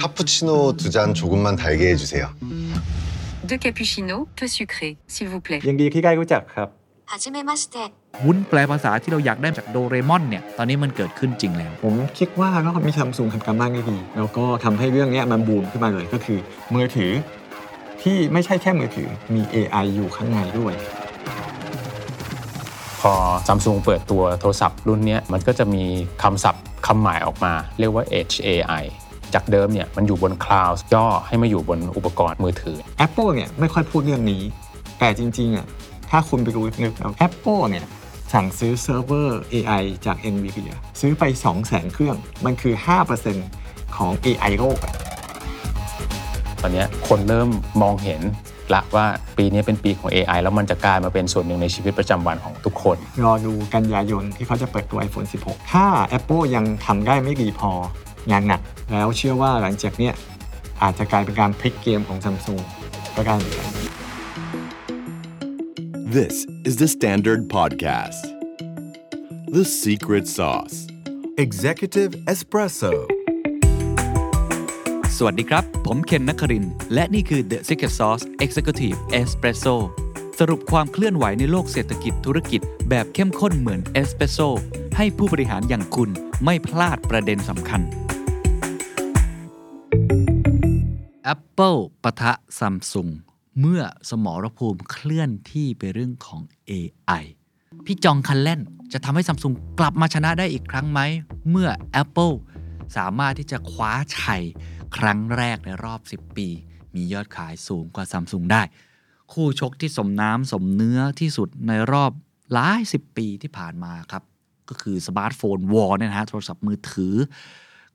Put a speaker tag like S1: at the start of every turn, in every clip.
S1: 카푸치노 두 잔 조금만 달게 해주세 요.
S2: De cappuccino, peu sucré, s'il vous plaît.
S3: ยังดีที่ได้รู้จักครับ
S4: はじめまして。
S5: วุ้นแปลภาษาที่เราอยากได้จากโดเรมอนเนี่ย ตอนนี้มันเกิดขึ้นจริงแล้ว
S3: ผมคิดว่าก็มีซัมซุงทำการบ้ได้ดี แล้วก็ทำให้เรื่องนี้มันบูมขึ้นมาเลยก็คือ มือถือ ที่ไม่ใช่แค่มือถือมี AI อยู่ข้างในด้วย
S6: พอซัมซุงเปิดตัวโทรศัพท์รุ่นเนี้ยมันก็จะมีคำศัพท์คำหมายออกมา เรียกว่า Edge AI จากเดิมเนี่ยมันอยู่บนคลาวด์ย่อให้มาอยู่บนอุปกรณ์มือถือ
S3: Apple เนี่ยไม่ค่อยพูดเรื่องนี้ แต่จริงๆอะถ้าคุณไปดูนึกเอา Apple เนี่ยสั่งซื้อเซิร์ฟเวอร์ AI จาก NVIDIA ซื้อไป 2 0 0 0 0 0 เครื่อง มันคือ 5%ของ AI โลกอะ
S6: ตอนเนี้ยคนเริ่มมองเห็นละว่าปีนี้เป็นปีของ AI แล้วมันจะกลายมาเป็นส่วนหนึ่งในชีวิตประจำวันของทุกคน
S3: รอดูกันยายนที่เขาจะเปิดตัว iPhone 16 ถ้า Apple ยังทำได้ไม่ดีพอ งานหนัก แล้วเชื่อว่าหลังจากเนี้ยอาจจะกลายเป็นการพลิกเกมของ Samsung ก็ได้เหมือนกัน
S7: This is the Standard Podcast. The Secret Sauce.
S8: Executive Espresso
S9: สวัสดีครับ ผมเคนนักครินทร์และนี่คือ The Secret Sauce Executive Espresso สรุปความเคลื่อนไหวในโลกเศรษฐกิจธุรกิจแบบเข้มข้นเหมือนเอสเปรสโซให้ผู้บริหารอย่างคุณไม่พลาดประเด็นสำคัญ Apple ปะทะ Samsung เมื่อสมรภูมิเคลื่อนที่ไปเรื่องของ AI พี่จองคันเล่นจะทำให้ Samsung กลับมาชนะได้อีกครั้งไหม เมื่อ Apple สามารถที่จะคว้าชัยครั้งแรกในรอบ 10 ปี มียอดขายสูงกว่า Samsung ได้ คู่ชกที่สมน้ำสมเนื้อที่สุดในรอบหลายสิบปีที่ผ่านมาครับ ก็คือ smartphone war เนี่ยนะฮะโทรศัพท์มือถือ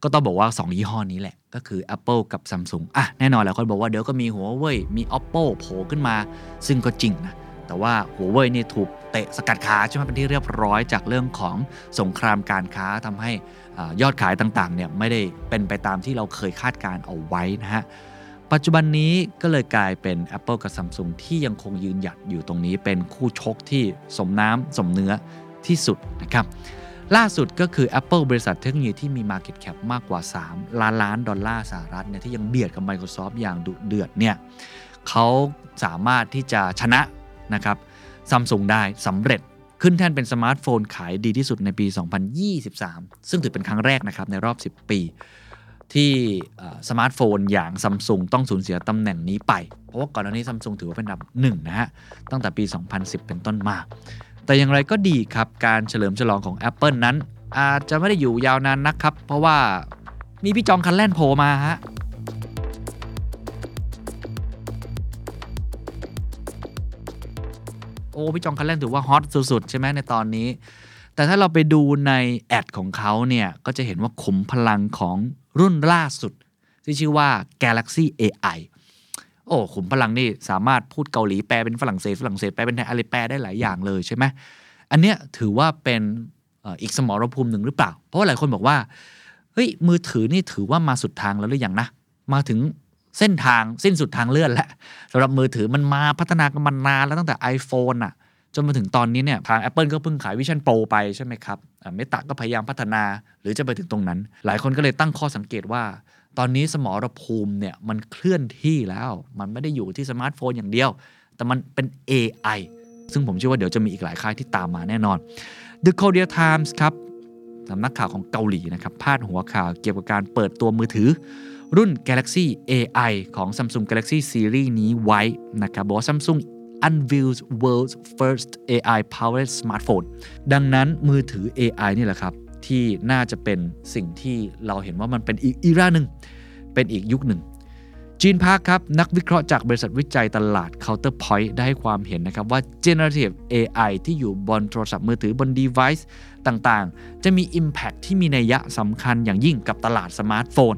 S9: ก็ต้องบอกว่า 2 ยี่ห้อนี้แหละ ก็คือ Apple กับ Samsung อะแน่นอนแหละคนบอกว่าเดี๋ยวก็มีหัวเว่ยมี Oppo โผล่ขึ้นมา ซึ่งก็จริงนะ แต่ว่าหัวเว่ยนี่ถูกเตะสกัดขาใช่ไหมเป็นที่เรียบร้อยจากเรื่องของสงครามการค้าทำให้ยอดขายต่างๆเนี่ยไม่ได้เป็นไปตามที่เราเคยคาดการเอาไว้นะฮะปัจจุบันนี้ก็เลยกลายเป็น Apple กับ Samsung ที่ยังคงยืนหยัดอยู่ตรงนี้เป็นคู่ชกที่สมน้ำสมเนื้อที่สุดนะครับ ล่าสุดก็คือ Apple บริษัทเทคโนโลยีที่มี Market Cap มากกว่า 3 ล้านล้านดอลลาร์สหรัฐเนี่ยที่ยังเบียดกับ Microsoft อย่างดุเดือดเนี่ยเขาสามารถที่จะชนะนะครับซัมซุงได้สำเร็จขึ้นแท่นเป็นสมาร์ทโฟนขายดีที่สุดในปี 2023 ซึ่งถือเป็นครั้งแรกนะครับในรอบ 10 ปี ที่สมาร์ทโฟนอย่างซัมซุงต้องสูญเสียตำแหน่งนี้ไป เพราะว่าก่อนหน้านี้ซัมซุงถือว่าเป็นอันดับหนึ่งนะฮะตั้งแต่ปี 2010 เป็นต้นมา แต่อย่างไรก็ดีครับการเฉลิมฉลองของ Apple นั้น อาจจะไม่ได้อยู่ยาวนานนักครับ เพราะว่ามีพี่จองคัลแลนโผล่มาฮะโอ้พี่จองคันแล่นถือว่าฮอตสุดๆ ใช่ไหมในตอนนี้ แต่ถ้าเราไปดูในแอดของเขาเนี่ย ก็จะเห็นว่าขุมพลังของรุ่นล่าสุด ที่ชื่อว่า Galaxy AI โอ้ขุมพลังนี่สามารถพูดเกาหลีแปลเป็นฝรั่งเศสฝรั่งเศสแปลเป็นไทยอะไรแปลได้หลายอย่างเลยใช่ไหมอันเนี้ยถือว่าเป็นอีกสมรภูมิหนึ่งหรือเปล่า เพราะว่าหลายคนบอกว่าเฮ้ยมือถือนี่ถือว่ามาสุดทางแล้วหรือยังนะ มาถึงเส้นทางสิ้นสุดทางเลื่อนแล้วสำหรับมือถือมันมาพัฒนากันมานานแล้วตั้งแต่ iPhone อะจนมาถึงตอนนี้เนี่ยทาง Apple ก็เพิ่งขาย Vision Pro ไปใช่ไหมครับเมตาก็พยายามพัฒนาหรือจะไปถึงตรงนั้น หลายคนก็เลยตั้งข้อสังเกตว่า ตอนนี้สมรภูมิเนี่ยมันเคลื่อนที่แล้ว มันไม่ได้อยู่ที่สมาร์ทโฟนอย่างเดียว แต่มันเป็น AI ซึ่งผมเชื่อว่าเดี๋ยวจะมีอีกหลายค่ายที่ตามมาแน่นอน The Korea Times ครับสำนักข่าวของเกาหลีนะครับพาดหัวข่าวเกี่ยวกับการเปิดตัวมือถือ รุ่น Galaxy AI ของ Samsung Galaxy Series นี้ไว้นะครับบอกว่า Samsung unveils world's first AI powered smartphone ดังนั้นมือถือ AI นี่แหละครับ ที่น่าจะเป็นสิ่งที่เราเห็นว่ามันเป็นอีก era หนึ่งเป็นอีกยุคหนึ่ง Jene Park ครับ นักวิเคราะห์จากบริษัทวิจัยตลาด Counterpoint ได้ให้ความเห็นนะครับว่า generative AI ที่อยู่บนโทรศัพท์มือถือบน device ต่างๆ จะมี Impact ที่มีนัยยะสำคัญอย่างยิ่งกับตลาดสมาร์ทโฟน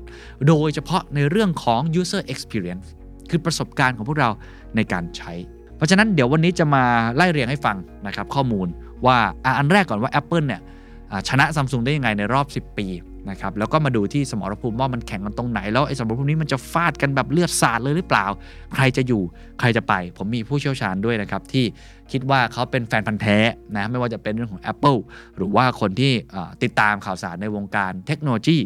S9: โดยเฉพาะในเรื่องของ user experience คือประสบการณ์ของพวกเราในการใช้ เพราะฉะนั้นเดี๋ยววันนี้จะมาไล่เรียงให้ฟังนะครับข้อมูลว่าอันแรกก่อนว่า Apple เนี่ย ชนะซัมซุงได้ยังไงในรอบ 10 ปีนะครับแล้วก็มาดูที่สมรภูมิว่ามันแข่งกันตรงไหน แล้วไอ้สมรภูมินี้มันจะฟาดกันแบบเลือดสาดเลยหรือเปล่า ใครจะอยู่ใครจะไป ผมมีผู้เชี่ยวชาญด้วยนะครับ ที่คิดว่าเขาเป็นแฟนพันธ์แท้นะไม่ว่าจะเป็นเรื่องของ Apple หรือว่าคนที่ติดตามข่าวสารในวงการเทคโนโลยี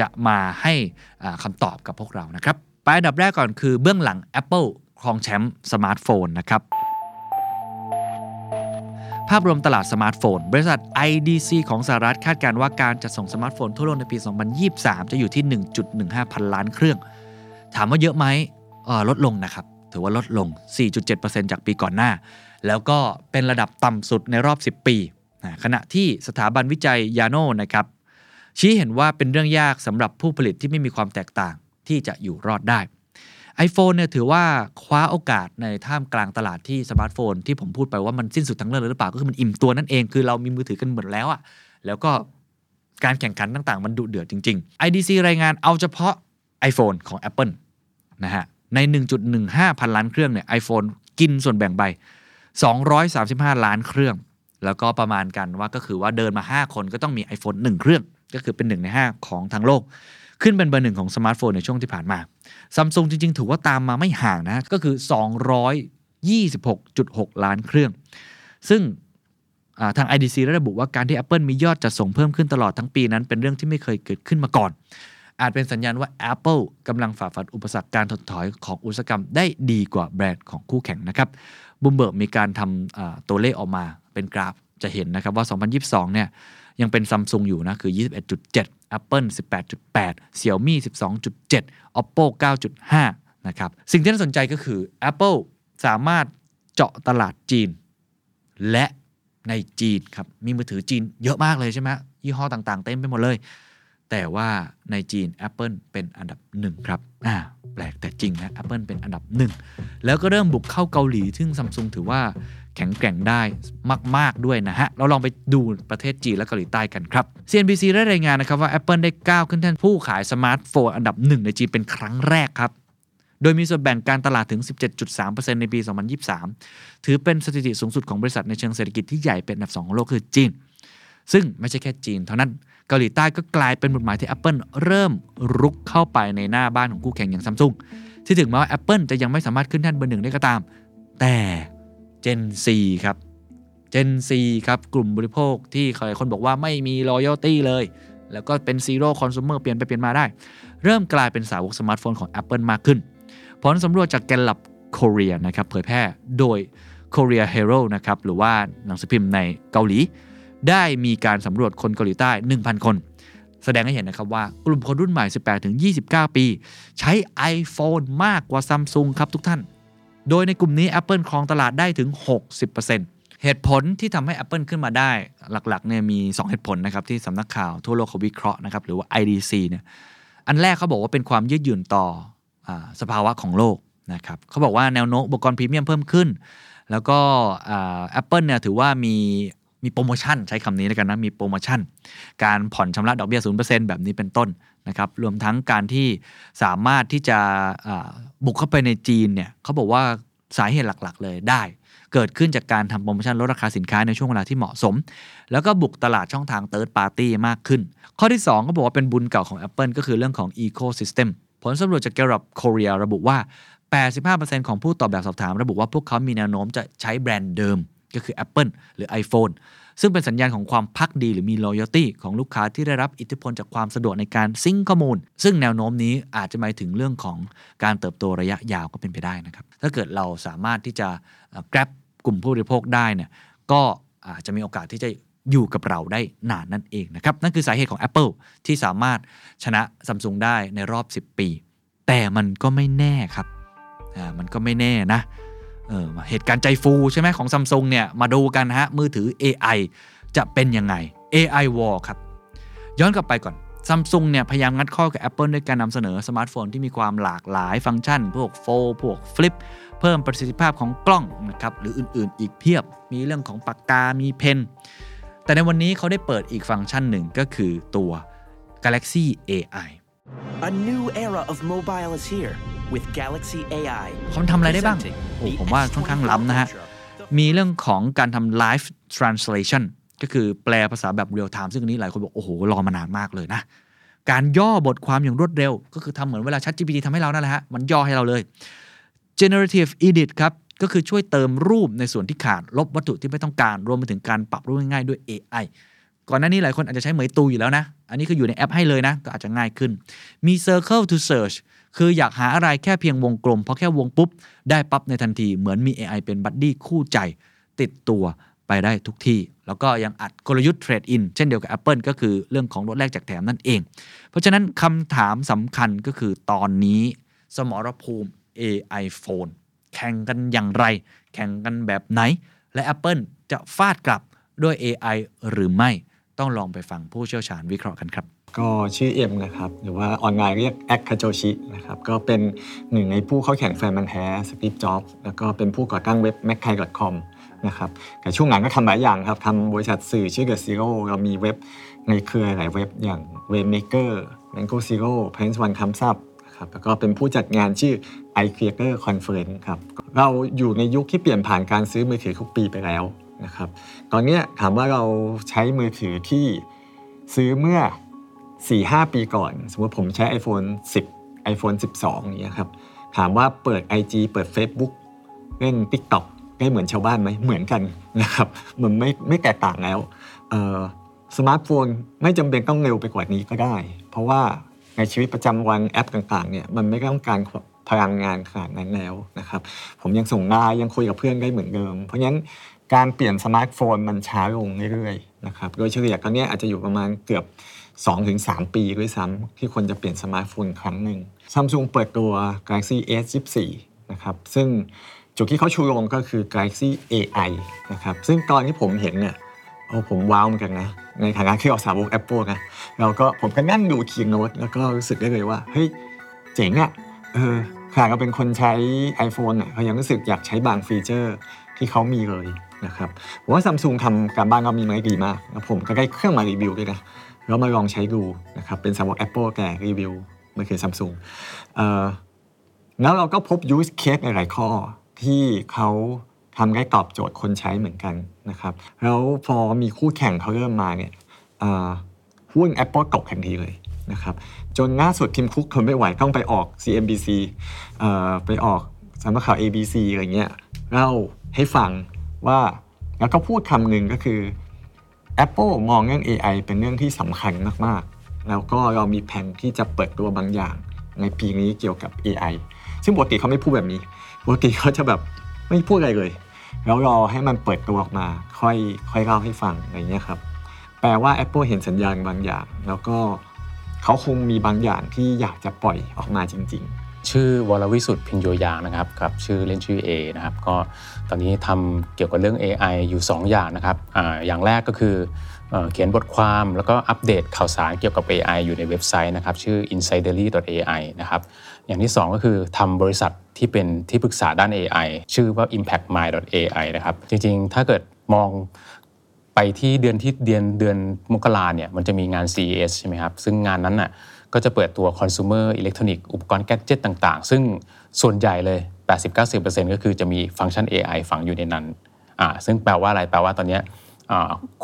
S9: จะมาให้อ่าคำตอบกับพวกเรานะครับไปอันดับแรกก่อนคือเบื้องหลัง Apple ครองแชมป์สมาร์ทโฟนนะครับ ภาพรวมตลาดสมาร์ทโฟน บริษัท IDC ของสหรัฐคาดการณ์ว่าการจัดส่งสมาร์ทโฟนทั่วโลกในปี 2023 จะอยู่ที่ 1.15 พันล้านเครื่อง ถามว่าเยอะไหมลดลงนะครับ ถือว่าลดลง 4.7%จากปีก่อนหน้า แล้วก็เป็นระดับต่ำสุดในรอบ 10 ปี ขณะที่สถาบันวิจัยยาโนนะครับชี้เห็นว่าเป็นเรื่องยากสำหรับผู้ผลิตที่ไม่มีความแตกต่างที่จะอยู่รอดได้ iPhone เนี่ยถือว่าคว้าโอกาสในท่ามกลางตลาดที่สมาร์ทโฟน ที่ผมพูดไปว่ามันสิ้นสุดทั้งเรื่องเลยหรือเปล่า ก็คือมันอิ่มตัวนั่นเองคือเรามีมือถือกันหมดแล้วอะแล้วก็การแข่งขันต่างๆ มันดุเดือดจริง ๆ IDC รายงานเอาเฉพาะ iPhone ของ Apple นะฮะใน 1.15 พันล้านเครื่องเนี่ย iPhone กินส่วนแบ่งไป235 ล้านเครื่อง แล้วก็ประมาณกันว่าก็คือว่าเดินมา 5 คนก็ต้องมี iPhone 1 เครื่อง ก็คือเป็น 1 ใน 5 ของทั้งโลก ขึ้นเป็นเบอร์หนึ่งของสมาร์ทโฟนในช่วงที่ผ่านมาซัมซุงจริง ๆ ถือว่าตามมาไม่ห่างนะก็คือ 226.6 ล้านเครื่อง ซึ่งทาง IDC ได้ระบุว่าการที่ Apple มียอดจัดส่งเพิ่มขึ้นตลอดทั้งปีนั้น เป็นเรื่องที่ไม่เคยเกิดขึ้นมาก่อน อาจเป็นสัญญาณว่า Apple กำลังฝ่าฟันอุปสรรคการถดถอยของอุตสาหกรรมได้ดีกว่าแบรนด์ของคู่แข่งนะครับบูมเบิร์กมีการทำตัวเลขออกมาเป็นกราฟจะเห็นนะครับว่า 2022 เนี่ยยังเป็นซัมซุงอยู่นะคือ 21.7 Apple 18.8 Xiaomi 12.7 Oppo 9.5 นะครับสิ่งที่น่าสนใจก็คือ Apple สามารถเจาะตลาดจีน และในจีนครับ มีมือถือจีนเยอะมากเลยใช่ไหมยี่ห้อต่างๆ เต็มไปหมดเลย แต่ว่าในจีน Apple เป็นอันดับหนึ่งครับอ่าแปลกแต่จริงนะ Apple เป็นอันดับหนึ่งแล้วก็เริ่มบุกเข้าเกาหลี ซึ่งซัมซุงถือว่า แข็งแกร่งได้มาก ๆ ด้วยนะฮะ เราลองไปดูประเทศจีนและเกาหลีใต้กันครับ CNBC ได้รายงานนะครับว่า Apple ได้ก้าวขึ้นแท่นผู้ขายสมาร์ทโฟนอันดับหนึ่งในจีนเป็นครั้งแรกครับ โดยมีส่วนแบ่งการตลาดถึง 17.3%ในปี 2023 ถือเป็นสถิติสูงสุดของบริษัทในเชิงเศรษฐกิจที่ใหญ่เป็นอันดับ 2 ของโลกคือจีน ซึ่งไม่ใช่แค่จีน เท่านั้นเกาหลีใต้ก็กลายเป็นบุตหมายที่ Apple เริ่มรุกเข้าไปในหน้าบ้านของคู่แข่งอย่างซัมซุงที่ถึงแม้ว่า Apple จะยังไม่สามารถขึ้นแท่นเบอร์หนึ่งได้ก็ตาม แต่ Gen C ครับ Gen C ครับกลุ่มบริโภคที่หลายคนบอกว่าไม่มี loyalty เลย แล้วก็เป็น zero consumer เปลี่ยนไปเปลี่ยนมาได้ เริ่มกลายเป็นสาวกสมาร์ทโฟนของ Apple มากขึ้น ผลสำรวจจากแกลลับ Korea นะครับเผยแพร่โดย Korea Hero นะครับหรือว่าหนังสือพิมพ์ในเกาหลี ได้มีการสำรวจคนเกาหลีใต้ 1,000 คนแสดงให้เห็นนะครับว่ากลุ่มคนรุ่นใหม่ 18-29 ปี ใช้ iPhone มากกว่า Samsung ครับทุกท่าน โดยในกลุ่มนี้ Apple ครองตลาดได้ถึง 60%เหตุผลที่ทำให้ Apple ขึ้นมาได้หลักๆเนี่ยมี 2 เหตุผลนะครับที่สำนักข่าวทั่วโลกเขาวิเคราะห์นะครับหรือว่า IDC เนี่ยอันแรกเขาบอกว่าเป็นความยืดหยุ่นต่ออสภาวะของโลกนะครับเขาบอกว่าแนวโน้มอุปกรณ์พรีเมียมเพิ่มขึ้น แล้วก็แอปเปิลเนี่ยถือว่ามี มีโปรโมชั่นใช้คำนี้แล้วกันนะมีโปรโมชั่น การผ่อนชำระดอกเบี้ย0%แบบนี้เป็นต้นนะครับรวมทั้งการที่สามารถที่จะบุกเข้าไปในจีนเนี่ยเขาบอกว่าสาเหตุหลักๆ เลยได้ เกิดขึ้นจากการทำโปรโมชั่นลดราคาสินค้าในช่วงเวลาที่เหมาะสม แล้วก็บุกตลาดช่องทาง Third Party มากขึ้น ข้อที่ 2 ก็บอกว่าเป็นบุญเก่าของ Apple ก็คือเรื่องของ Ecosystem ผลสำรวจจาก Gallup Korea ระบุว่า 85%ของผู้ตอบแบบสอบถาม ระบุว่าพวกเขามีแนวโน้มจะใช้แบรนด์เดิม ก็คือ Apple หรือ iPhone ซึ่งเป็นสัญญาณของความพักดีหรือมี loyalty ของลูกค้าที่ได้รับอิทธิพลจากความสะดวกในการซิงค์ข้อมูล ซึ่งแนวโน้มนี้อาจจะหมายถึงเรื่องของการเติบโตระยะยาวก็เป็นไปได้นะครับ ถ้าเกิดเราสามารถที่จะ grab กลุ่มผู้บริโภคได้เนี่ยก็อาจจะมีโอกาสที่จะอยู่กับเราได้นานนั่นเองนะครับ นั่นคือสาเหตุของ Apple ที่สามารถชนะซัมซุงได้ในรอบ 10 ปี แต่มันก็ไม่แน่ครับมันก็ไม่แน่นะ เออเหตุการณ์ใจฟูใช่ไหมของซัมซุงเนี่ยมาดูกันฮะมือถือ AI จะเป็นยังไง AI War ครับ ย้อนกลับไปก่อนซัมซุงเนี่ยพยายามงัดข้อกับ Apple ด้วยการนำเสนอสมาร์ทโฟนที่มีความหลากหลายฟังก์ชัน พวกโฟพวกฟลิปเพิ่มประสิทธิภาพของกล้องนะครับหรืออื่นๆ อีกเพียบมีเรื่องของปากกา มีเพนแต่ในวันนี้เขาได้เปิดอีกฟังก์ชันหนึ่งก็คือตัว Galaxy AI
S4: A new era of mobile is here with Galaxy AI.
S9: เขาทำอะไรได้บ้าง โอ้ผมว่าค่อนข้างล้ำนะฮะ มีเรื่องของการทำ live translation ก็คือแปลภาษาแบบ real time ซึ่งอันนี้หลายคนบอก โอ้โห รอมานานมากเลยนะ การย่อบทความอย่างรวดเร็ว ก็คือทำเหมือนเวลา ChatGPT ทำให้เรานั่นแหละฮะ มันย่อให้เราเลย generative edit ครับ ก็คือช่วยเติมรูปในส่วนที่ขาด ลบวัตถุที่ไม่ต้องการ รวมไปถึงการปรับรูปง่ายๆด้วย AI ก่อนหน้านี้หลายคนอาจจะใช้เหมยตูอยู่แล้วนะ อันนี้คืออยู่ในแอปให้เลยนะ ก็อาจจะง่ายขึ้น มี circle to search คืออยากหาอะไรแค่เพียงวงกลม เพราะแค่วงปุ๊บ ได้ปั๊บในทันทีเหมือนมี AI เป็นบัดดี้คู่ใจ ติดตัวไปได้ทุกที่ แล้วก็ยังอัดกลยุทธ์เทรดอินเช่นเดียวกับ Apple ก็คือเรื่องของลดแลกแจกแถมนั่นเอง เพราะฉะนั้นคำถามสำคัญก็คือตอนนี้สมรภูมิ AI phone แข่งกันอย่างไร แข่งกันแบบไหน และ Apple จะฟาดกลับด้วย AI หรือไม่ ต้องลองไปฟังผู้เชี่ยวชาญวิเคราะห์กันครับ
S3: ก็ชื่อเอ็มนะครับ หรือว่าออนไลน์เรียกแอคคาโจชินะครับ ก็เป็นหนึ่งในผู้เข้าแข่งแฟนมันแท้สตีฟจ็อบแล้วก็เป็นผู้ก่อตั้งเว็บ m a c k a i c o m นะครับแต่ช่วงหลังก็ทำหลายอย่างครับทำบริษัทสื่อชื่อ The Zero เรามีเว็บในเครือหลายเว็บอย่าง Webmaker Mango Zero Prince One Comes Up นะครับแล้วก็เป็นผู้จัดงานชื่อ iCreator Conference ครับ เราอยู่ในยุคที่เปลี่ยนผ่านการซื้อมือถือทุกปีไปแล้ว นะครับตอนนี้ถามว่าเราใช้มือถือที่ซื้อเมื่อ 4-5 ปีก่อน สมมติผมใช้ iPhone 10 iPhone 12อย่างเงี้ยครับถามว่าเปิด IG เปิด Facebook เล่น TikTok ได้เหมือนชาวบ้านไหมเหมือนกันนะครับมันไม่ไม่แตกต่างแล้วสมาร์ทโฟนไม่จำเป็นต้องเร็วไปกว่านี้ก็ได้ เพราะว่าในชีวิตประจำวันแอปต่างๆเนี่ยมันไม่ต้องการพลังงานขนาดนั้นแล้วนะครับผมยังส่งไลน์ยังคุยกับเพื่อนได้เหมือนเดิม เพราะฉะนั้น การเปลี่ยนสมาร์ทโฟนมันช้าลงเรื่อยๆนะครับโดยเฉลี่ยตอนนี้อาจจะอยู่ประมาณเกือบ 2-3 ปีด้วยซ้ำที่คนจะเปลี่ยนสมาร์ทโฟนครั้งหนึ่งซัมซุงเปิดตัว Galaxy S24 นะครับซึ่งจุดที่เขาชูโรงก็คือ Galaxy AI นะครับซึ่งตอนที่ผมเห็นเนี่ยโอ้ผมว้าวเหมือนกันนะ ในฐานะที่เราสาวก Apple นะเราก็ผมก็นั่งดูคีโนตแล้วก็รู้สึกได้เลยว่าเฮ้ยเจ๋งอะ่ะเออขนาดเราเป็นคนใช้ iPhone อะเขายังรู้สึกอยากใช้บางฟีเจอร์ที่เขามีเลย นะครับผมว่าซัมซุงทำการบ้านเขามีมาได้ดีมากแล้วผมก็ได้เครื่องมารีวิวด้วยนะแล้วมาลองใช้ดูนะครับเป็นสาวก Apple แต่รีวิวมันคือซัมซุงแล้วเราก็พบ use case หลายๆข้อที่เขาทำได้ตอบโจทย์คนใช้เหมือนกันนะครับแล้วพอมีคู่แข่งเขาเริ่มมาเนี่ยหุ้น Apple ตกทันทีเลยนะครับจนล่าสุดทีมคุกทนไม่ไหวต้องไปออก CNBC ไปออกสำนักข่าว ABC อะไรเงี้ยเล่าให้ฟัง ว่าแล้วก็พูดคำหนึ่งก็คือ Apple มองเรื่อง AI เป็นเรื่องที่สำคัญมากๆ แล้วก็เรามีแผนที่จะเปิดตัวบางอย่างในปีนี้เกี่ยวกับ AI ซึ่งปกติเขาไม่พูดแบบนี้ปกติเขาจะแบบไม่พูดอะไรเลย แล้วรอให้มันเปิดตัวออกมา ค่อยค่อยเล่าให้ฟังอะไรเงี้ยครับ แปลว่า Apple เห็นสัญญาณบางอย่าง แล้วก็เขาคงมีบางอย่างที่อยากจะปล่อยออกมาจริง ๆ
S6: ชื่อวรวิสุทธิ์พินโยยางนะครับกับชื่อเล่นชื่อ A นะครับก็ตอนนี้ทำเกี่ยวกับเรื่อง AI อยู่ 2 อย่างนะครับออย่างแรกก็คือเขียนบทความแล้วก็อัปเดตข่าวสารเกี่ยวกับ AI อยู่ในเว็บไซต์นะครับชื่อ insiderly.ai นะครับอย่างที่ 2 ก็คือทำบริษัทที่เป็นที่ปรึกษาด้าน AI ชื่อว่า impactmind.ai นะครับจริงๆ ถ้าเกิดมองไปที่เดือนที่เดือนเดือนมกราเนี่ยมันจะมีงาน CES ใช่ไหมครับซึ่งงานนั้นน่ะ ก็จะเปิดตัว consumer electronic อุปกรณ์แกจิตต่างๆ ซึ่งส่วนใหญ่เลย 80-90%ก็คือจะมีฟังก์ชัน AI ฝังอยู่ในนั้นอ่าซึ่งแปลว่าอะไรแปลว่าตอนนี้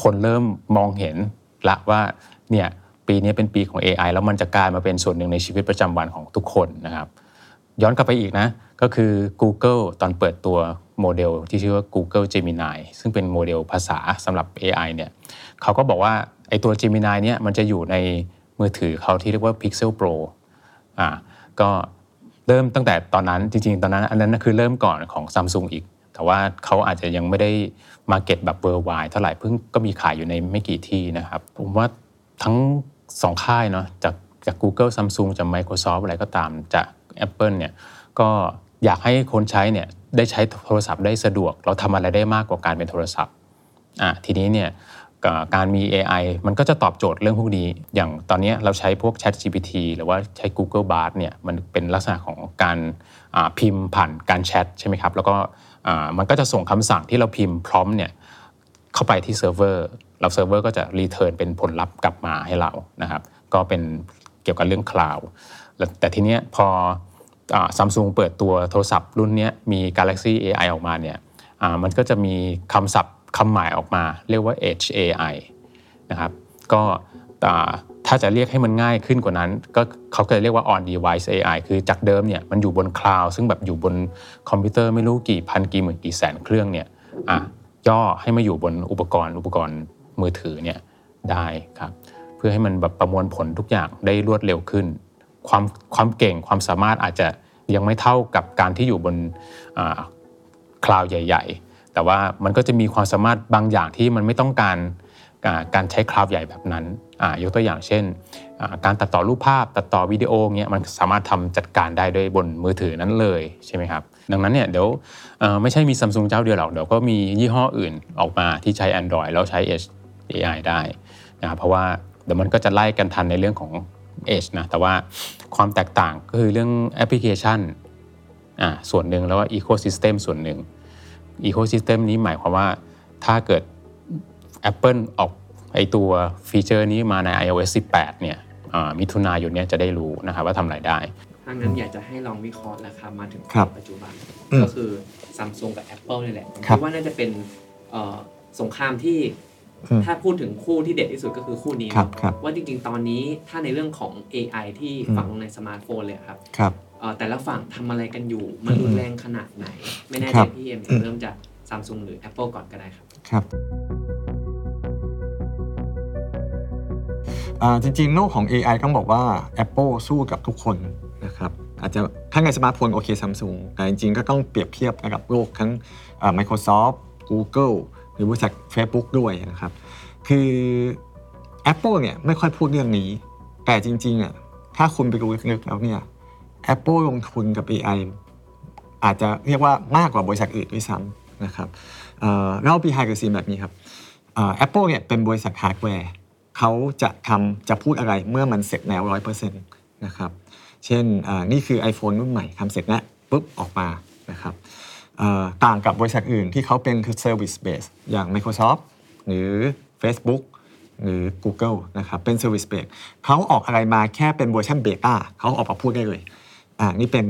S6: คนเริ่มมองเห็นละว่าเนี่ยปีนี้เป็นปีของ AI แล้วมันจะกลายมาเป็นส่วนหนึ่งในชีวิตประจำวันของทุกคนนะครับ ย้อนกลับไปอีกนะ ก็คือ Google ตอนเปิดตัวโมเดลที่ชื่อว่า Google Gemini ซึ่งเป็นโมเดลภาษาสำหรับ AI เนี่ยเขาก็บอกว่าไอ้ตัว Gemini เนี่ยมันจะอยู่ใน มือถือเขาที่เรียกว่า Pixel Pro อ่าก็เริ่มตั้งแต่ตอนนั้นจริงๆ ตอนนั้น อันนั้นคือเริ่มก่อนของ Samsung อีก แต่ว่าเขาอาจจะยังไม่ได้มาเก็ตแบบ worldwide เท่าไหร่เพิ่งก็มีขายอยู่ในไม่กี่ที่นะครับ ผมว่าทั้งสองค่ายเนาะจากจาก Google Samsung จาก Microsoft อะไรก็ตามจาก Apple เนี่ยก็อยากให้คนใช้เนี่ยได้ใช้โทรศัพท์ได้สะดวก เราทำอะไรได้มากกว่าการเป็นโทรศัพท์อะทีนี้เนี่ย การมี AI มันก็จะตอบโจทย์เรื่องพวกนี้ อย่างตอนนี้เราใช้พวก Chat GPT หรือว่าใช้ Google Bard เนี่ยมันเป็นลักษณะของการพิมพ์ผ่านการแชทใช่ไหมครับ แล้วก็มันก็จะส่งคำสั่งที่เราพิมพ์ prompt เนี่ยเข้าไปที่เซิร์ฟเวอร์แล้วเซิร์ฟเวอร์ก็จะ return เป็นผลลัพธ์กลับมาให้เรานะครับ ก็เป็นเกี่ยวกับเรื่องคลาวด์แต่ทีเนี้ยพอซัมซุงเปิดตัวโทรศัพท์รุ่นนี้มี Galaxy AI ออกมาเนี่ยมันก็จะมีคำศัพท์ คำใหม่ออกมา เรียกว่า Edge AI นะครับก็ถ้าจะเรียกให้มันง่ายขึ้นกว่านั้น ก็เขาก็จะเรียกว่า on device AI คือจากเดิมเนี่ยมันอยู่บนคลาวด์ซึ่งแบบอยู่บนคอมพิวเตอร์ไม่รู้กี่พันกี่หมื่นกี่แสนเครื่องเนี่ยอะย่อให้มาอยู่บนอุปกรณ์อุปกรณ์มือถือเนี่ยได้ครับเพื่อให้มันแบบประมวลผลทุกอย่างได้รวดเร็วขึ้น ความความเก่งความสามารถอาจจะยังไม่เท่ากับการที่อยู่บนคลาวด์ใหญ่ ๆ แต่ว่ามันก็จะมีความสามารถบางอย่างที่มันไม่ต้องการการใช้คลาวด์ใหญ่แบบนั้นยกตัวอย่างเช่น การตัดต่อรูปภาพตัดต่อวิดีโอเงี้ยมันสามารถทำจัดการได้ด้วยบนมือถือนั้นเลยใช่ไหมครับ ดังนั้นเนี่ยเดี๋ยวไม่ใช่มีซัมซุงเจ้าเดียวหรอกเดี๋ยวก็มียี่ห้ออื่นออกมาที่ใช้ Android แล้วใช้ Edge AI ได้นะครับเพราะว่าเดี๋ยวมันก็จะไล่กันทันในเรื่องของ Edge นะแต่ว่าความแตกต่างก็คือเรื่องแอปพลิเคชันส่วนหนึ่งแล้วก็ Ecosystem ส่วนหนึ่ง Ecosystem นี้หมายความว่าถ้าเกิด Apple ออกไอตัวฟีเจอร์นี้มาใน iOS 18 เนี่ยอ่ามิถุนายนเนี้ยจะได้รู้นะครับว่าทำอะไรได้
S10: ทางนั้นอยากจะให้ลองวิเคราะห์ราคามาถึง
S3: ครับ
S10: ปัจจุบัน
S3: อืม
S10: ก็คือซัมซุงกับ Apple นี่แหละ
S3: ครับผมคิ
S10: ดว่าน่าจะเป็นเอ่อสงครามที่
S3: อืม
S10: ถ้าพูดถึงคู่ที่เด็ดที่สุดก็คือคู่นี้
S3: ครับ
S10: เนอะ
S3: ครับ
S10: ว่าจริงๆ ตอนนี้ถ้าในเรื่องของ AI ที่
S3: อืม
S10: ฝังลงในสมาร์ทโฟนเลยครับ
S3: ครับ
S10: เอ่อ แต่ละฝั่งทำอะไรกันอยู่ มันรุนแรงขนาดไหน ไม่แน่ใจค
S3: รับ
S10: พี่เอ็ม
S3: อืม
S10: เริ่มจากซัมซุงหรือ Apple ก่อนก็ได้ครับ
S3: ครับอ่าจริงๆโลกของ AI ต้องบอกว่า Apple สู้กับทุกคนนะครับอาจจะถ้าในสมาร์ทโฟนโอเคซัมซุงแต่จริงๆ ก็ต้องเปรียบเทียบกับโลกทั้งอ่า Microsoft Google หรือบริษัท Facebook ด้วยนะครับ คือ Apple เนี่ยไม่ค่อยพูดเรื่องนี้ แต่จริงๆอะถ้าคุณไปดูลึกๆแล้วเนี่ย Apple ลงทุนกับ AI อาจจะเรียกว่ามากกว่าบริษัทอื่นด้วยซ้ำนะครับเเล่า behind the scene แบบนี้ครับแอปเปิลเนี่ยเป็นบริษัทฮาร์ดแวร์เขาจะทำจะพูดอะไรเมื่อมันเสร็จแล้วร้อยเปอร์เซ็นต์นะครับเช่นนี่คือ iPhone รุ่นใหม่ทำเสร็จแล้วปุ๊บออกมานะครับต่างกับบริษัทอื่นที่เขาเป็นคือ service base อย่าง Microsoft หรือ Facebook หรือ Google นะครับเป็น service base เขาออกอะไรมาแค่เป็นเวอร์ชันเบต้าเขาออกมาพูดได้เลย อ่านี่เป็น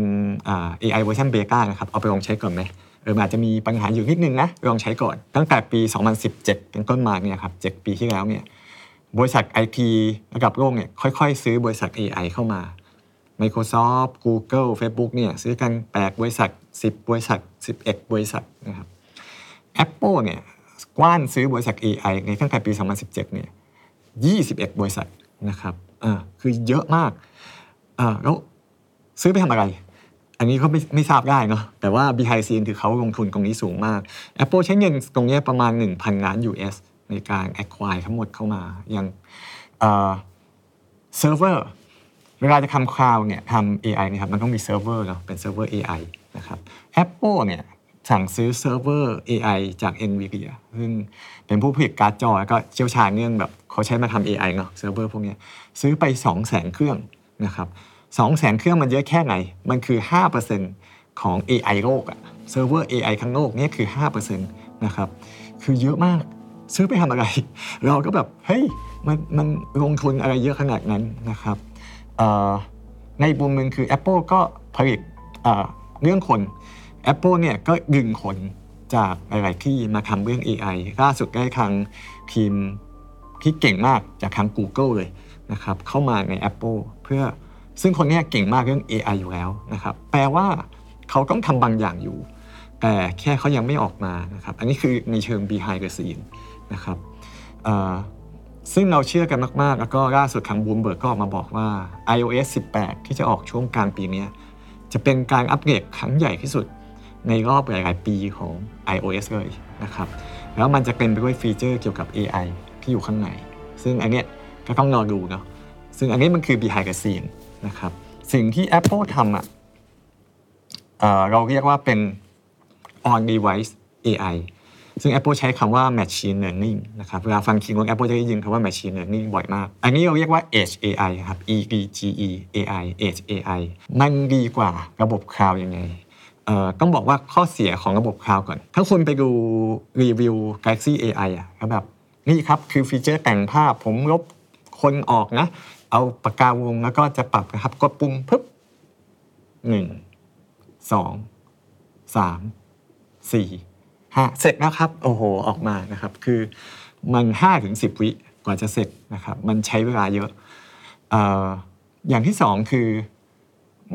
S3: อ่า AI เวอร์ชันเบต้านะครับ เอาไปลองใช้ก่อนไหมเอออาจจะมีปัญหาอยู่นิดนึงนะลองใช้ก่อน ตั้งแต่ปี 2017 เป็นต้นมาเนี่ยครับ7ปีที่แล้วเนี่ยบริษัทไอทีระดับโลกเนี่ยค่อยๆ ซื้อบริษัท AI เข้ามา Microsoft Google Facebook เนี่ยซื้อกัน8บริษัท 10 บริษัท 11 บริษัทนะครับ Apple เนี่ยกว้านซื้อบริษัท AI ในตั้งแต่ปี 2017 เนี่ย 21 บริษัทนะครับอ่าคือเยอะมากอ่าแล้ว ซื้อไปทำอะไร อันนี้ก็ไม่ไม่ทราบได้เนาะแต่ว่า behind scene คือเขาลงทุนตรงนี้สูงมาก Apple ใช้เงินตรงนี้ประมาณ 1,000 ล้าน US ในการ acquire ทั้งหมดเข้ามาอย่างเซิร์ฟเวอร์เวลาจะทำคลาวด์เนี่ยทำ AI นะครับมันต้องมีเซิร์ฟเวอร์เนาะเป็นเซิร์ฟเวอร์ AI นะครับ Apple เนี่ยสั่งซื้อเซิร์ฟเวอร์ AI จาก NVIDIA ซึ่งเป็นผู้ผลิตการ์ดจอแล้วก็เชี่ยวชาญเรื่องแบบเขาใช้มาทำ AI เนาะเซิร์ฟเวอร์พวกนี้ซื้อไป 2 0 0 0 0 0 เครื่องนะครับ สองแสนเครื่องมันเยอะแค่ไหน มันคือ 5%ของ AI โลกอะเซิร์ฟเวอร์ AI ทั้งโลกเนี่ยคือ 5%นะครับ คือเยอะมาก ซื้อไปทำอะไร เราก็แบบ เฮ้ย มันมันลงทุนอะไรเยอะขนาดนั้นนะครับในบุมหนึ่งคือ Apple ก็ผลิตเอ่อเรื่องคน Apple เนี่ยก็ดึงคนจากหลาย ๆ ที่มาทำเรื่อง AI ล่าสุดได้ทางทีมที่เก่งมากจากทาง Google เลยนะครับเข้ามาใน Apple เพื่อ ซึ่งคนนี้เก่งมากเรื่อง AI อยู่แล้วนะครับแปลว่าเขาต้องทำบางอย่างอยู่ แต่แค่เขายังไม่ออกมานะครับอันนี้คือในเชิง behind the scene นะครับซึ่งเราเชื่อกันมากๆ แล้วก็ล่าสุดทางบูมเบิร์กก็ออกมาบอกว่า iOS 18 ที่จะออกช่วงกลางปีนี้จะเป็นการอัปเกรดครั้งใหญ่ที่สุดในรอบหลายๆปีของ iOS เลยนะครับ แล้วมันจะเป็นไปด้วยฟีเจอร์เกี่ยวกับ AI ที่อยู่ข้างใน ซึ่งอันเนี้ยก็ต้องรอดูเนาะซึ่งอันนี้มันคือ behind the scene นะครับสิ่งที่ Apple ทำอะเราเรียกว่าเป็น on device AI ซึ่ง Apple ใช้คำว่า machine learning นะครับเวลาฟัง keyword Apple จะได้ยินคำว่า machine learning บ่อยมาก อันนี้เราเรียกว่า edge AI ครับ E D G E AI edge AI มันดีกว่าระบบคลาวด์ยังไงเอ่อต้องบอกว่าข้อเสียของระบบคลาวด์ก่อน ถ้าคุณไปดูรีวิว Galaxy AI อะก็แบบนี่ครับคือฟีเจอร์แต่งภาพผมลบคนออกนะ เอาปากกาวงแล้วก็จะปรับนะครับ กดปุ่มปึ๊บหนึ่งสองสามสี่ห้าเสร็จแล้วครับ โอ้โห ออกมานะครับ คือมันห้าถึงสิบวิกว่าจะเสร็จนะครับ มันใช้เวลาเยอะออย่างที่สองคือ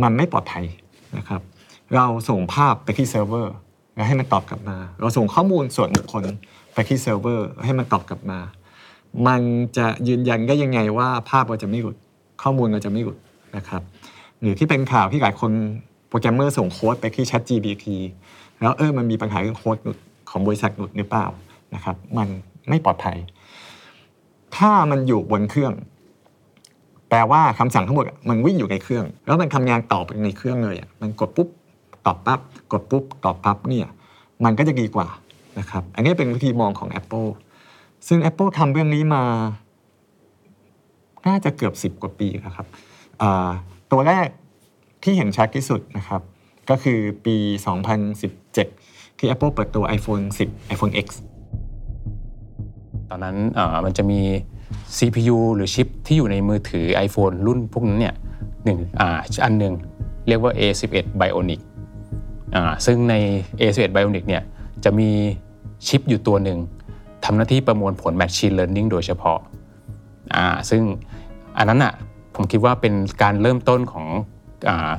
S3: มันไม่ปลอดภัยนะครับ เราส่งภาพไปที่เซิร์ฟเวอร์แล้วให้มันตอบกลับมา เราส่งข้อมูลส่วนบุคคลไปที่เซิร์ฟเวอร์ให้มันตอบกลับมา มันจะยืนยันได้ยังไงว่าภาพเราจะไม่หลุด ข้อมูลเราจะไม่หลุดนะครับหรือที่เป็นข่าวที่หลายคนโปรแกรมเมอร์ส่งโค้ดไปที่ ChatGPT แล้วเออมันมีปัญหาเรื่องโค้ดหลุดของบริษัทหลุดหรือเปล่านะครับ มันไม่ปลอดภัย ถ้ามันอยู่บนเครื่อง แปลว่าคำสั่งทั้งหมดมันวิ่งอยู่ในเครื่อง แล้วมันทำงานต่อไปในเครื่องเลยอะมันกดปุ๊บตอบปั๊บกดปุ๊บตอบปั๊บเนี่ย มันก็จะดีกว่านะครับ อันนี้เป็นวิธีมองของ Apple ซึ่ง Apple ทำเรื่องนี้มา น่าจะเกือบ 10 กว่าปีแล้วครับ ตัวแรกที่เห็นชัดที่สุดนะครับ ก็คือปี 2017 ที่ Apple เปิดตัว iPhone 10 iPhone X
S6: ตอนนั้นมันจะมี CPU หรือชิปที่อยู่ในมือถือ iPhone รุ่นพวกนั้นเนี่ยหนึ่งออันหนึ่งเรียกว่า A11 Bionic อ่าซึ่งใน A11 Bionic เนี่ยจะมีชิปอยู่ตัวหนึ่งำหน้าที่ประมวลผล Machine Learning โดยเฉพาะอ่าซึ่งอันนั้นอะผมคิดว่าเป็นการเริ่มต้นของอา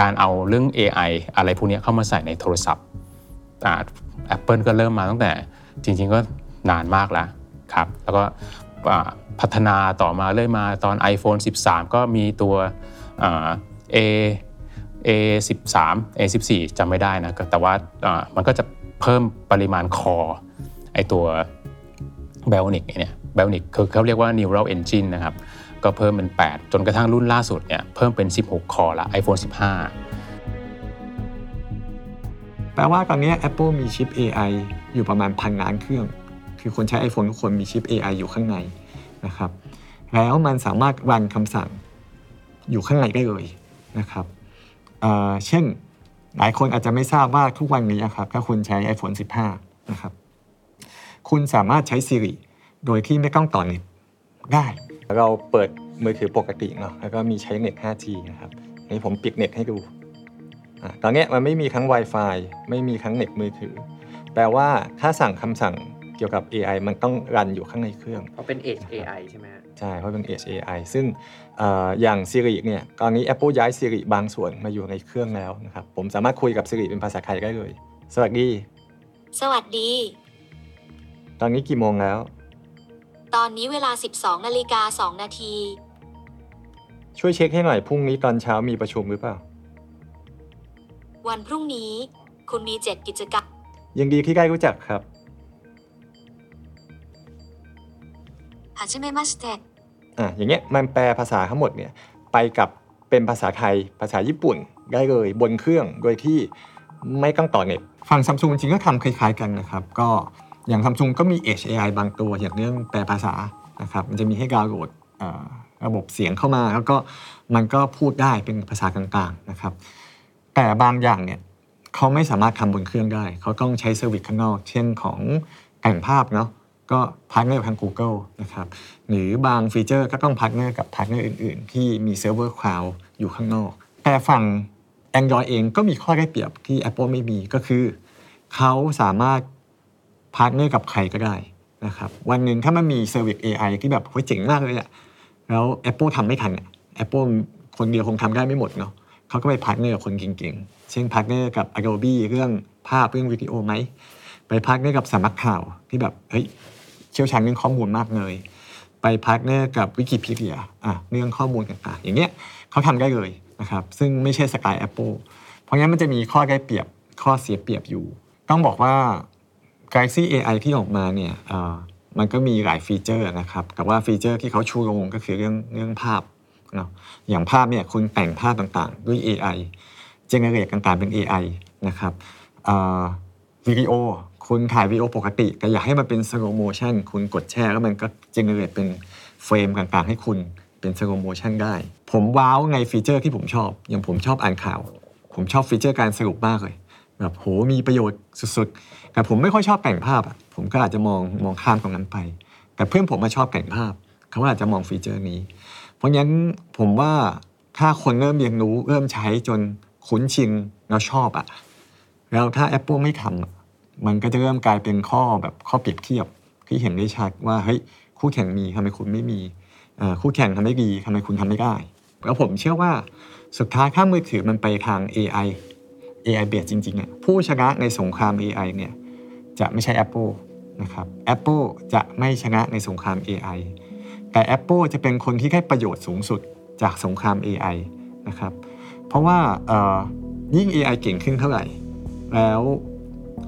S6: การเอาเรื่อง AI อะไรพวกนี้เข้ามาใส่ในโทรศัพท์อ่า Apple ก็เริ่มมาตั้งแต่จริง ๆ ก็นานมากแล้วครับ แล้วก็พัฒนาต่อมาเรื่อยมาตอน iPhone 13 ก็มีตัวอ่า A A 13 A 14จำไม่ได้นะแต่ว่ามันก็จะเพิ่มปริมาณคอไอตัว Bionic เนี่ย Bionic คือเขาเรียกว่า Neural Engine นะครับ ก็เพิ่มเป็น 8 จนกระทั่งรุ่นล่าสุดเนี่ยเพิ่มเป็น 16 คอละ iPhone 15
S3: แปลว่าตอนนี้ Apple มีชิป AI อยู่ประมาณพันล้านเครื่อง คือคนใช้ iPhone ทุกคนมีชิป AI อยู่ข้างในนะครับ แล้วมันสามารถรันคำสั่งอยู่ข้างในได้เลยนะครับเเช่นหลายคนอาจจะไม่ทราบว่าทุกวันนี้นะครับถ้าคุณใช้ iPhone 15 นะครับ คุณสามารถใช้ Siri โดยที่ไม่ต้องต่อเน็ตได้ เราเปิดมือถือปกติเนาะแล้วก็มีใช้เน็ต 5G นะครับอันนี้ผมปิดเน็ตให้ดูอะตอนเนี้ยมันไม่มีทั้ง Wi-Fi ไม่มีทั้งเน็ตมือถือ แปลว่าถ้าสั่งคำสั่งเกี่ยวกับ AI มันต้องรันอยู่ข้างในเครื่อง
S10: เพราะเป็น Edge AI ใช่ไหมฮะ
S3: ใช่เพราะเป็น Edge AI ซึ่งเอ่ออย่าง Siri เนี่ยตอนนี้ Apple ย้าย Siri บางส่วนมาอยู่ในเครื่องแล้วนะครับผมสามารถคุยกับ Siri เป็นภาษาไทยได้เลย สวัสดี
S11: สวัสดี
S3: ตอนนี้กี่โมงแล้ว
S11: ตอนนี้เวลา 12นาฬิกา2นาที
S3: ช่วยเช็คให้หน่อยพรุ่งนี้ตอนเช้ามีประชุมหรือเปล่า
S11: วันพรุ่งนี้ คุณมีเจ็ดกิจกรรม
S3: ยังดีที่ใกล้รู้จักครับ
S11: ฮาจิเม
S3: อะอย่างเงี้ยมันแปลภาษาทั้งหมดเนี่ยไปกับเป็นภาษาไทย ภาษาญี่ปุ่นได้เลยบนเครื่องโดยที่ไม่ต้องต่อเน็ตฝั่งซัมซุงจริงก็ทำคล้ายๆกันนะครับ ก็ อย่างซัมซุงก็มี Edge AI บางตัว อย่างเรื่องแปลภาษานะครับมันจะมีให้ดาวน์โหลดระบบเสียงเข้ามา แล้วก็มันก็พูดได้เป็นภาษากลางๆนะครับแต่บางอย่างเนี่ยเขาไม่สามารถทำบนเครื่องได้ เขาต้องใช้ service ข้างนอก เช่นของแต่งภาพเนาะก็ partner ทาง Google นะครับหรือบางฟีเจอร์ก็ต้อง partner กับ partner อื่นๆ ที่มีเซิร์ฟเวอร์คลาวด์อยู่ข้างนอก แต่ฝั่ง Android เองก็มีข้อได้เปรียบที่ Apple ไม่มีก็คือ เขาสามารถ partner กับใครก็ได้นะครับวันหนึ่งถ้ามันมี service AI ที่แบบโหเจ๋งมากเลยอะแล้ว Apple ทำไม่ทันอะ Apple คนเดียวคงทำได้ไม่หมดเนาะเขาก็ไป partner กับคนเก่งๆ เช่น partner กับ Adobe เรื่องภาพเรื่องวิดีโอไหม ไป partner กับสำนักข่าวที่แบบเฮ้ยเชี่ยวชาญเรื่องข้อมูลมากเลย ไป partner กับวิกิพีเดียอะเรื่องข้อมูลต่างๆอย่างเงี้ยเขาทำได้เลยนะครับซึ่งไม่ใช่สไตล์ Apple เพราะงั้นมันจะมีข้อได้เปรียบข้อเสียเปรียบอยู่ ต้องบอกว่า Galaxy AI ที่ออกมาเนี่ยมันก็มีหลายฟีเจอร์นะครับ แต่ว่าฟีเจอร์ที่เขาชูโรงก็คือเรื่องเรื่องภาพเนาะอย่างภาพเนี่ยคุณแต่งภาพต่างๆ ด้วย AI generate ต่างๆเป็น AI นะครับวิดีโอคุณถ่ายวิดีโอปกติ แต่อยากให้มันเป็น slow motion คุณกดแช่แล้วมันก็ generate เป็นเฟรมต่างๆ ให้คุณเป็น slow motion ได้ ผมว้าวในฟีเจอร์ที่ผมชอบ อย่างผมชอบอ่านข่าว ผมชอบฟีเจอร์การสรุปมากเลยแบบโหมีประโยชน์สุดๆ แต่ผมไม่ค่อยชอบแต่งภาพอะผมก็อาจจะมองมองข้ามตรงนั้นไป แต่เพื่อนผมมาชอบแต่งภาพ เขาอาจจะมองฟีเจอร์นี้ เพราะงั้นผมว่าถ้าคนเริ่มเรียนรู้เริ่มใช้จนคุ้นชินแล้วชอบอะแล้วถ้า Apple ไม่ทำมันก็จะเริ่มกลายเป็นข้อแบบข้อเปรียบเทียบที่เห็นได้ชัดว่าเฮ้ยคู่แข่งมีทำไมคุณไม่มีคู่แข่งทำได้ดีทำไมคุณทำไม่ได้แล้วผมเชื่อว่าสุดท้ายถ้ามือถือมันไปทาง AI AI เบียดจริงๆอะผู้ชนะในสงคราม AI เนี่ย จะไม่ใช่ Apple นะครับ Apple จะไม่ชนะในสงคราม AI แต่ Apple จะเป็นคนที่ได้ประโยชน์สูงสุดจากสงคราม AI นะครับ เพราะว่ายิ่ง AI เก่งขึ้นเท่าไหร่ แล้ว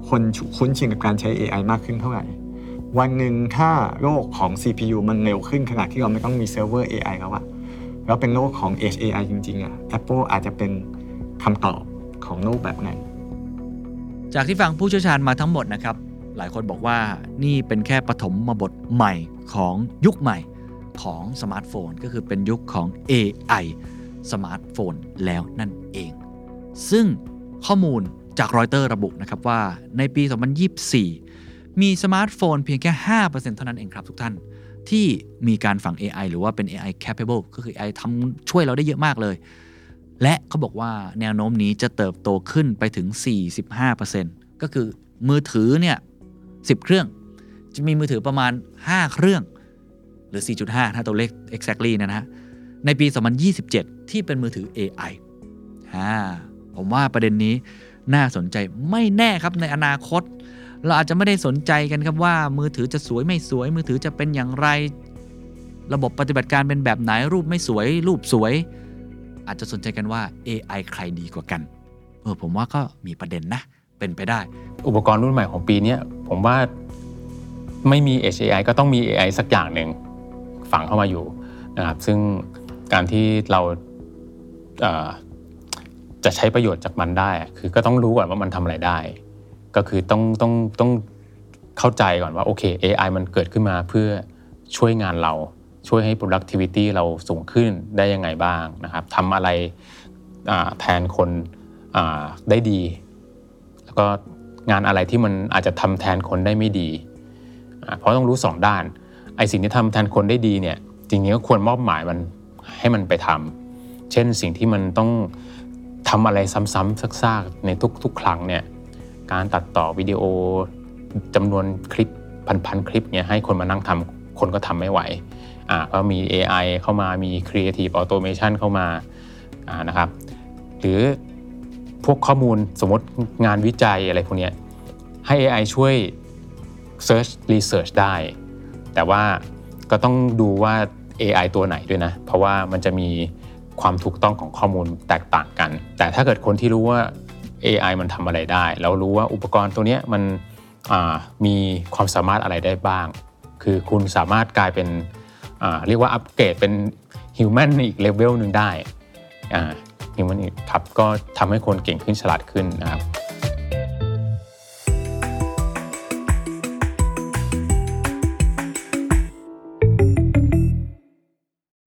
S3: คนคุ้นชินกับการใช้ AI มากขึ้นเท่าไหร่ วันหนึ่งถ้าโลกของ CPU มันเร็วขึ้นขนาดที่เราไม่ต้องมีเซิร์ฟเวอร์ AI แล้วอะแล้วเป็นโลกของ Edge AI จริงๆอะ Apple อาจจะเป็นคำตอบของโลกแบบนั้น
S9: จากที่ฟังผู้เชี่ยวชาญมาทั้งหมดนะครับ หลายคนบอกว่านี่เป็นแค่ปฐมบทใหม่ของยุคใหม่ของสมาร์ทโฟน ก็คือเป็นยุคของ AI สมาร์ทโฟนแล้วนั่นเอง ซึ่งข้อมูลจากรอยเตอร์ระบุนะครับว่าในปี 2024 มีสมาร์ทโฟนเพียงแค่ 5%เท่านั้นเองครับทุกท่าน ที่มีการฝัง AI หรือว่าเป็น AI capable ก็คือ AI ทำช่วยเราได้เยอะมากเลย และเขาบอกว่าแนวโน้มนี้จะเติบโตขึ้นไปถึง 45%ก็คือมือถือเนี่ย10 เครื่อง จะมีมือถือประมาณ 5 เครื่อง หรือ 4.5 ถ้าตัวเลข exactly นะฮะในปี 2027 ที่เป็นมือถือ AI อ่าผมว่าประเด็นนี้น่าสนใจไม่แน่ครับในอนาคต เราอาจจะไม่ได้สนใจกันครับว่า มือถือจะสวยไม่สวย มือถือจะเป็นอย่างไร ระบบปฏิบัติการเป็นแบบไหนรูปไม่สวย รูปสวย อาจจะสนใจกันว่า AI ใครดีกว่ากัน เออผมว่าก็มีประเด็นนะ เป็นไปได้
S6: อุปกรณ์รุ่นใหม่ของปีนี้ผมว่าไม่มี Edge AI ก็ต้องมี AI สักอย่างหนึ่งฝังเข้ามาอยู่นะครับ ซึ่งการที่เราเจะใช้ประโยชน์จากมันได้ คือก็ต้องรู้ก่อนว่ามันทำอะไรได้ ก็คือต้องต้องต้องเข้าใจก่อนว่าโอเค AI มันเกิดขึ้นมาเพื่อช่วยงานเรา ช่วยให้ productivity เราสูงขึ้นได้ยังไงบ้างนะครับทำอะไรแทนคนได้ดี แล้วก็งานอะไรที่มันอาจจะทำแทนคนได้ไม่ดี เพราะต้องรู้สองด้านไอสิ่งที่ทำแทนคนได้ดีเนี่ยจริงๆก็ควรมอบหมายมันให้มันไปทำเช่นสิ่งที่มันต้องทำอะไรซ้ำๆซากๆในทุกๆ ครั้งเนี่ยการตัดต่อวิดีโอจำนวนคลิปพันๆคลิปเนี่ยให้คนมานั่งทำ คนก็ทำไม่ไหวอ่าเพราะมี AI เข้ามามี Creative Automation เข้ามาอ่านะครับ หรือพวกข้อมูลสมมติงานวิจัยอะไรพวกนี้ให้ AI ช่วย Search Research ได้ แต่ว่าก็ต้องดูว่า AI ตัวไหนด้วยนะ เพราะว่ามันจะมีความถูกต้องของข้อมูลแตกต่างกัน แต่ถ้าเกิดคนที่รู้ว่า AI มันทำอะไรได้ แล้วรู้ว่าอุปกรณ์ตัวนี้มันมีความสามารถอะไรได้บ้าง คือคุณสามารถกลายเป็นเรียกว่าอัปเกรดเป็นฮิวแมนอีกเลเวลหนึ่งได้อ่า Human ครับก็ทำให้คนเก่งขึ้นฉลาดขึ้นนะครับ